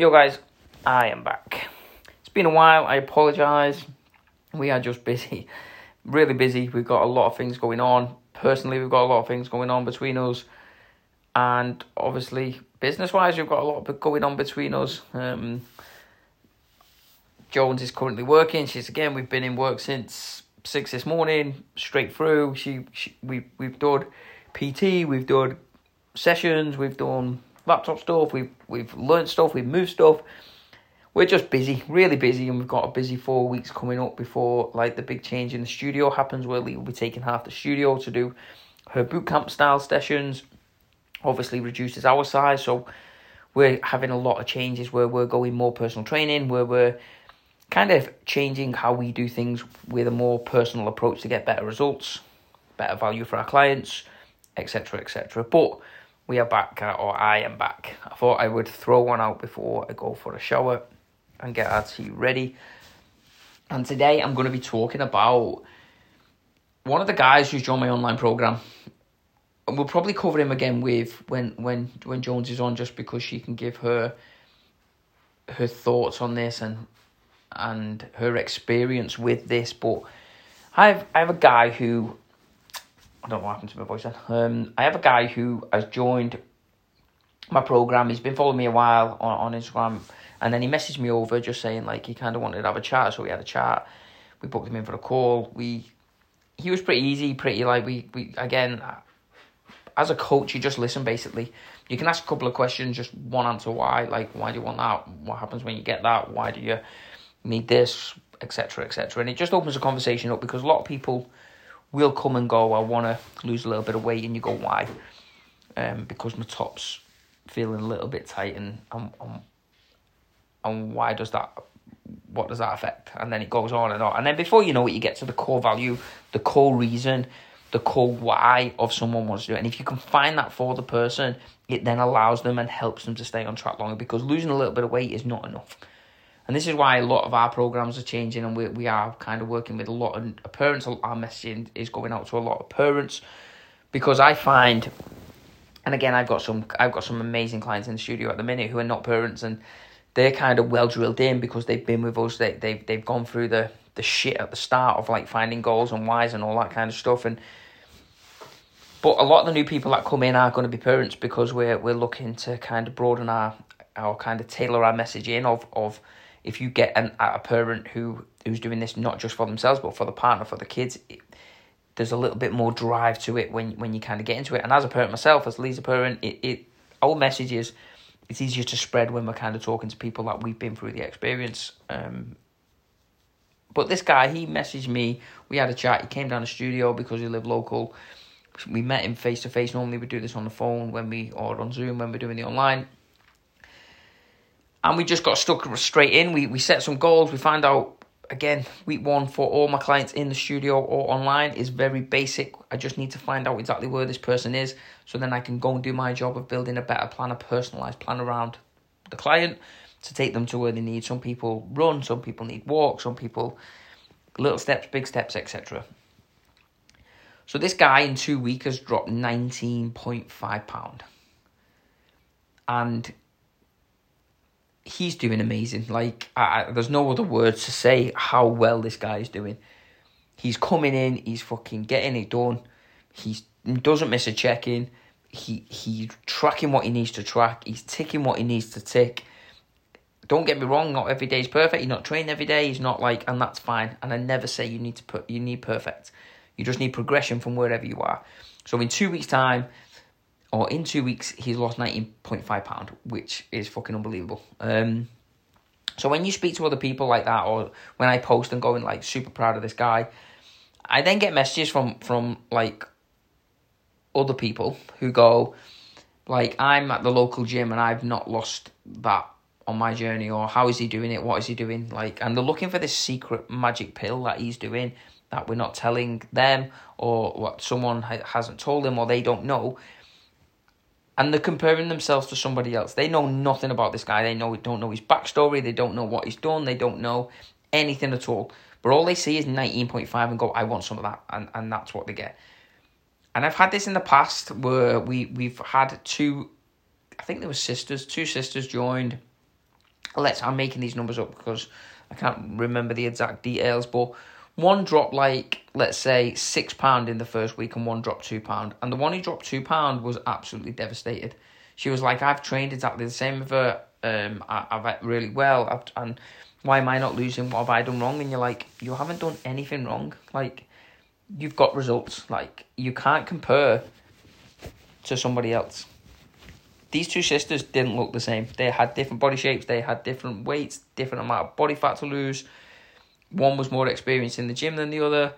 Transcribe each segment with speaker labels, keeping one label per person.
Speaker 1: Yo, guys, I am back. It's been a while. I apologise. We are just busy, really busy. We've got a lot of things going on. Personally, we've got a lot of things going on between us, and obviously, business-wise, we've got a lot going on between us. Um, Jones is currently working. She's again. We've been in work since six this morning, straight through. She, she we we've done PT. We've done sessions. We've done laptop stuff. We've we've learned stuff. We've moved stuff. We're just busy, really busy, and we've got a busy four weeks coming up before like the big change in the studio happens. Where Lee will be taking half the studio to do her bootcamp style sessions. Obviously, reduces our size, so we're having a lot of changes where we're going more personal training, where we're kind of changing how we do things with a more personal approach to get better results, better value for our clients, etc. etc. But we are back, uh, or I am back. I thought I would throw one out before I go for a shower and get our tea ready. And today I'm going to be talking about one of the guys who's joined my online program. And we'll probably cover him again with when when when Jones is on, just because she can give her her thoughts on this and and her experience with this. But I have I have a guy who I don't know what happened to my voice then. Um, I have a guy who has joined my program. He's been following me a while on, on Instagram, and then he messaged me over just saying like he kind of wanted to have a chat. So we had a chat. We booked him in for a call. We he was pretty easy, pretty like we we again as a coach you just listen basically. You can ask a couple of questions, just one answer why, like why do you want that? What happens when you get that? Why do you need this, etc., etc. And it just opens a conversation up because a lot of people will come and go. I want to lose a little bit of weight, and you go, why? Um, because my top's feeling a little bit tight, and and, and why does that? What does that affect? And then it goes on and on, and then before you know it, you get to the core value, the core reason, the core why of someone wants to do it. And if you can find that for the person, it then allows them and helps them to stay on track longer. Because losing a little bit of weight is not enough. And this is why a lot of our programs are changing, and we we are kind of working with a lot of parents. Our messaging is going out to a lot of parents because I find, and again, I've got some I've got some amazing clients in the studio at the minute who are not parents, and they're kind of well drilled in because they've been with us. They they've they've gone through the the shit at the start of like finding goals and whys and all that kind of stuff, and but a lot of the new people that come in are going to be parents because we're we're looking to kind of broaden our our kind of tailor our message in of of if you get an, a parent who who's doing this not just for themselves but for the partner for the kids it, there's a little bit more drive to it when when you kind of get into it. And as a parent myself as Lee's a parent it, it our it's easier to spread when we're kind of talking to people that we've been through the experience um, but this guy he messaged me we had a chat he came down the studio because he lived local. We met him face to face normally we do this on the phone when we or on zoom when we're doing the online and we just got stuck straight in. We we set some goals. We find out again week one for all my clients in the studio or online is very basic. I just need to find out exactly where this person is, so then I can go and do my job of building a better plan, a personalized plan around the client to take them to where they need. Some people run, some people need walk, some people little steps, big steps, etc. So this guy in two weeks has dropped nineteen point five pound, and he's doing amazing. Like, I, there's no other words to say how well this guy is doing. He's coming in, he's fucking getting it done. He doesn't miss a check in. He he's tracking what he needs to track. He's ticking what he needs to tick. Don't get me wrong, not every day is perfect. He's not trained every day. He's not like, and that's fine. And I never say you need to put you need perfect. You just need progression from wherever you are. So in two weeks' time, or in two weeks, he's lost 19.5 pound, which is fucking unbelievable. Um, so when you speak to other people like that, or when I post and going like super proud of this guy, I then get messages from from like other people who go like I'm at the local gym and I've not lost that on my journey, or how is he doing it? What is he doing? Like, and they're looking for this secret magic pill that he's doing that we're not telling them, or what someone ha- hasn't told them, or they don't know and they're comparing themselves to somebody else. They know nothing about this guy. They know don't know his backstory. They don't know what he's done. They don't know anything at all. But all they see is nineteen point five and go, I want some of that, and and that's what they get. And I've had this in the past where we we've had two, I think there were sisters, two sisters joined let's I'm making these numbers up because I can't remember the exact details, but one dropped like let's say six pound in the first week and one dropped two pound. And the one who dropped two pound was absolutely devastated. She was like i've trained exactly the same with her. Um I, have really well. I've, and why am i not losing? What have i done wrong? And you're like you haven't done anything wrong. Like you've got results. Like you can't compare to somebody else. These two sisters didn't look the same. They had different body shapes. They had different weights different amount of body fat to lose one was more experienced in the gym than the other.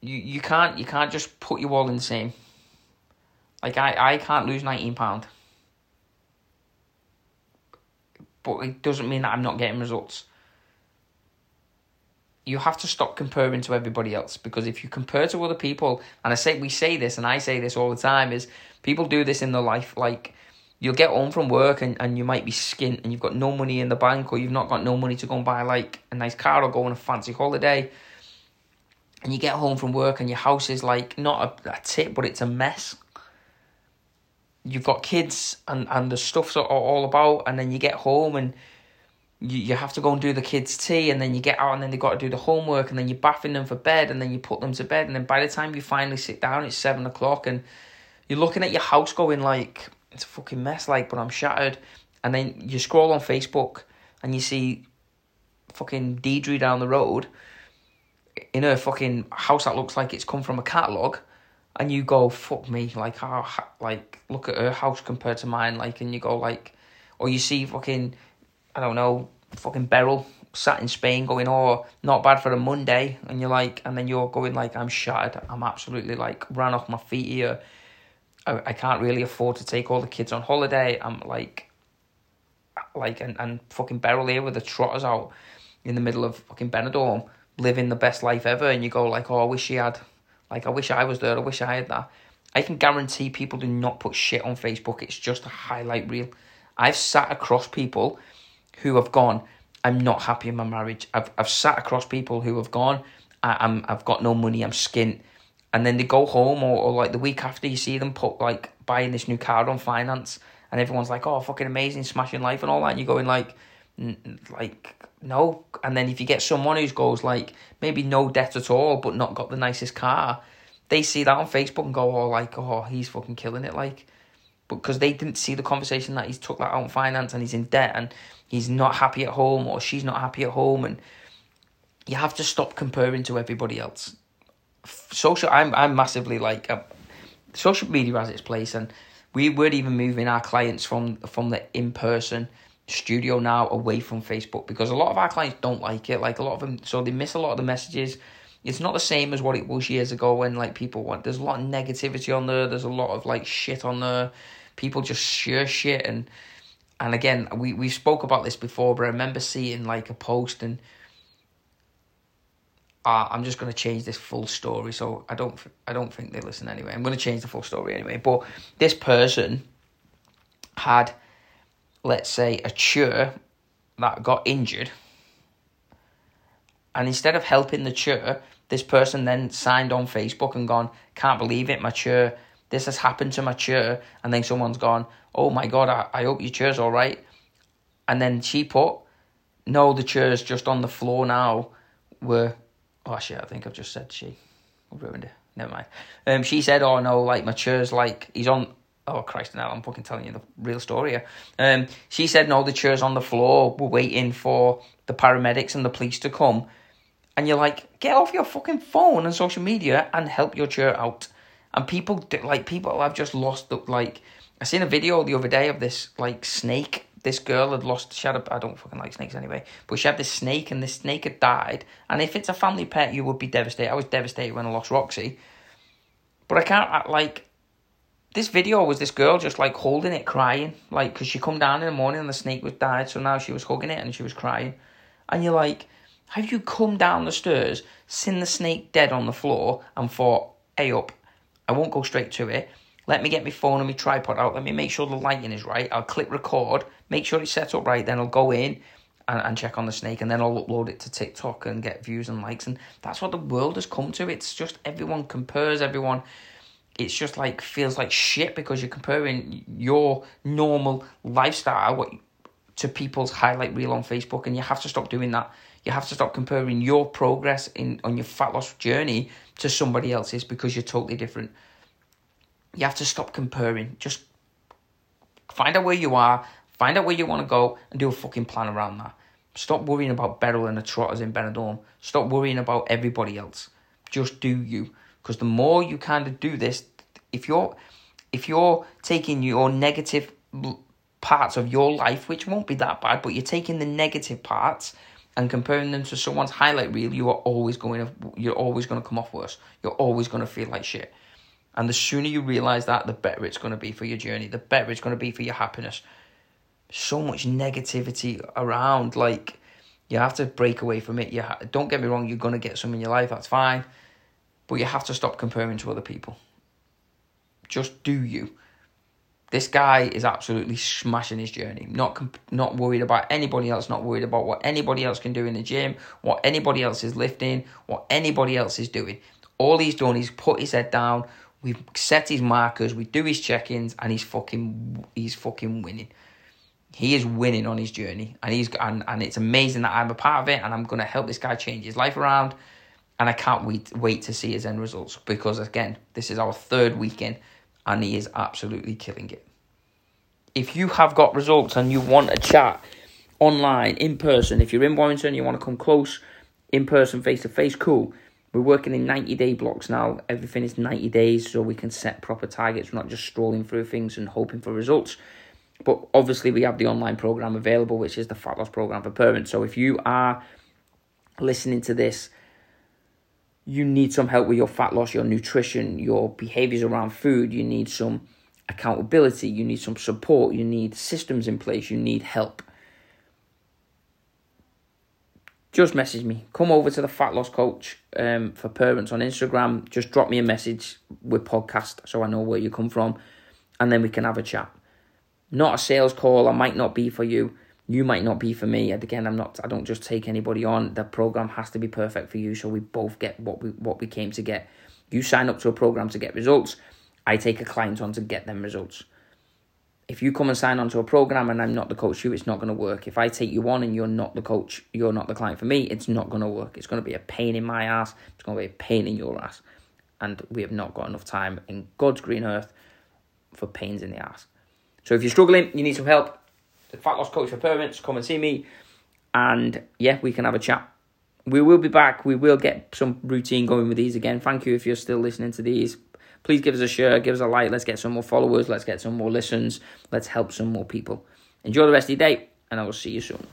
Speaker 1: You you can't you can't just put you all in the same. Like I, I can't lose nineteen pound. But it doesn't mean that I'm not getting results. You have to stop comparing to everybody else because if you compare to other people, and I say we say this and I say this all the time, is people do this in their life like you'll get home from work and, and you might be skint and you've got no money in the bank or you've not got no money to go and buy like a nice car or go on a fancy holiday. And you get home from work and your house is like not a, a tip but it's a mess. You've got kids and, and the stuff's all about and then you get home and you, you have to go and do the kids tea and then you get out and then they've got to do the homework and then you're bathing them for bed and then you put them to bed. And then by the time you finally sit down it's seven o'clock and you're looking at your house going like it's a fucking mess, like, but I'm shattered. And then you scroll on Facebook and you see fucking Deidre down the road in her fucking house that looks like it's come from a catalogue. And you go, fuck me, like, how, like, look at her house compared to mine, like, and you go, like, or you see fucking, I don't know, fucking Beryl sat in Spain going, oh, not bad for a Monday. And you're like, and then you're going, like, I'm shattered. I'm absolutely, like, ran off my feet here I, I can't really afford to take all the kids on holiday. I'm like, like, and, and fucking Beryl here with the trotters out in the middle of fucking Benidorm, living the best life ever. And you go like, oh, I wish she had, like, I wish I was there. I wish I had that. I can guarantee people do not put shit on Facebook. It's just a highlight reel. I've sat across people who have gone, I'm not happy in my marriage. I've I've sat across people who have gone, I, I'm I've got no money, I'm skint and then they go home or, or like the week after you see them put like buying this new car on finance and everyone's like oh fucking amazing smashing life and all that. And you're going like like no. And then if you get someone who goes like maybe no debt at all but not got the nicest car they see that on facebook and go oh like oh he's fucking killing it like because they didn't see the conversation that he's took that out on finance and he's in debt and he's not happy at home or she's not happy at home and you have to stop comparing to everybody else social. I'm I'm massively like uh, social media has its place, and we we're even moving our clients from from the in person studio now away from Facebook because a lot of our clients don't like it. Like a lot of them, so they miss a lot of the messages. It's not the same as what it was years ago when like people want. There's a lot of negativity on there. There's a lot of like shit on there. People just share shit and and again we we spoke about this before, but I remember seeing like a post and uh, I'm just going to change this full story. So I don't, I don't think they listen anyway. I'm going to change the full story anyway. But this person had, let's say, a chur that got injured, and instead of helping the chur, this person then signed on Facebook and gone, can't believe it, my this has happened to my and then someone's gone, oh my god, I, I hope your chur's all right, and then she put, no, the chur's just on the floor now. Where Oh shit! I think I've just said she. I ruined it. Never mind. Um, she said, "Oh no, like my chair's like he's on." Oh Christ! Now I'm fucking telling you the real story here. Um, she said, "No, the chair's on the floor. We're waiting for the paramedics and the police to come." And you're like, get off your fucking phone and social media and help your chair out. And people like people have just lost the like. I seen a video the other day of this like snake this girl had lost, she had a, I don't fucking like snakes anyway, but she had this snake and this snake had died. And if it's a family pet, you would be devastated. I was devastated when I lost Roxy. But I can't, like, this video was this girl just like holding it crying. Like, because she come down in the morning and the snake was died. So now she was hugging it and she was crying. And you're like, have you come down the stairs, seen the snake dead on the floor, and thought, hey up, I won't go straight to it. Let me get my phone and my tripod out. Let me make sure the lighting is right. I'll click record, make sure it's set up right. Then I'll go in and, and check on the snake, and then I'll upload it to TikTok and get views and likes. And that's what the world has come to. It's just everyone compares everyone. It's just like feels like shit because you're comparing your normal lifestyle what to people's highlight reel on Facebook, and you have to stop doing that. You have to stop comparing your progress in on your fat loss journey to somebody else's because you're totally different. You have to stop comparing. Just find out where you are, find out where you want to go, and do a fucking plan around that. Stop worrying about Beryl and the trotters in Benidorm. Stop worrying about everybody else. Just do you. Because the more you kind of do this, if you're if you're taking your negative parts of your life, which won't be that bad, but you're taking the negative parts and comparing them to someone's highlight reel, you are always going to you're always going to come off worse. You're always going to feel like shit. And the sooner you realize that, the better it's going to be for your journey. The better it's going to be for your happiness. So much negativity around, like you have to break away from it. You ha- don't get me wrong, you're going to get some in your life. That's fine, but you have to stop comparing to other people. Just do you. This guy is absolutely smashing his journey. Not comp- not worried about anybody else. Not worried about what anybody else can do in the gym. What anybody else is lifting. What anybody else is doing. All he's done is put his head down. We've set his markers. We do his check-ins, and he's fucking he's fucking winning. He is winning on his journey, and he's and, and it's amazing that I'm a part of it, and I'm gonna help this guy change his life around. And I can't wait wait to see his end results because again, this is our third weekend and he is absolutely killing it. If you have got results and you want a chat online, in person, if you're in Warrington, you want to come close, in person, face to face, cool. We're working in 90 day blocks now. Everything is 90 days so we can set proper targets. We're not just strolling through things and hoping for results. But obviously, we have the online program available, which is the Fat Loss Program for Parents. So if you are listening to this you need some help with your fat loss, your nutrition, your behaviors around food, you need some accountability, you need some support, you need systems in place, you need help. Just message me. Come over to the Fat Loss Coach um, for parents on Instagram. Just drop me a message with podcast so I know where you come from, and then we can have a chat. Not a sales call. I might not be for you you might not be for me. And again, I'm not. I don't just take anybody on. The program has to be perfect for you, so we both get what we what we came to get. You sign up to a program to get results. I take a client on to get them results. If you come and sign on to a program and I'm not the coach you, it's not going to work. If I take you on and you're not the coach, you're not the client for me, it's not going to work. It's going to be a pain in my ass. It's going to be a pain in your ass. And we have not got enough time in God's green earth for pains in the ass. So if you're struggling, you need some help, the Fat Loss Coach for Parents, come and see me. And yeah, we can have a chat. We will be back. We will get some routine going with these again. Thank you if you're still listening to these. Please give us a share, give us a like. Let's get some more followers. Let's get some more listens. Let's help some more people. Enjoy the rest of your day, and I will see you soon.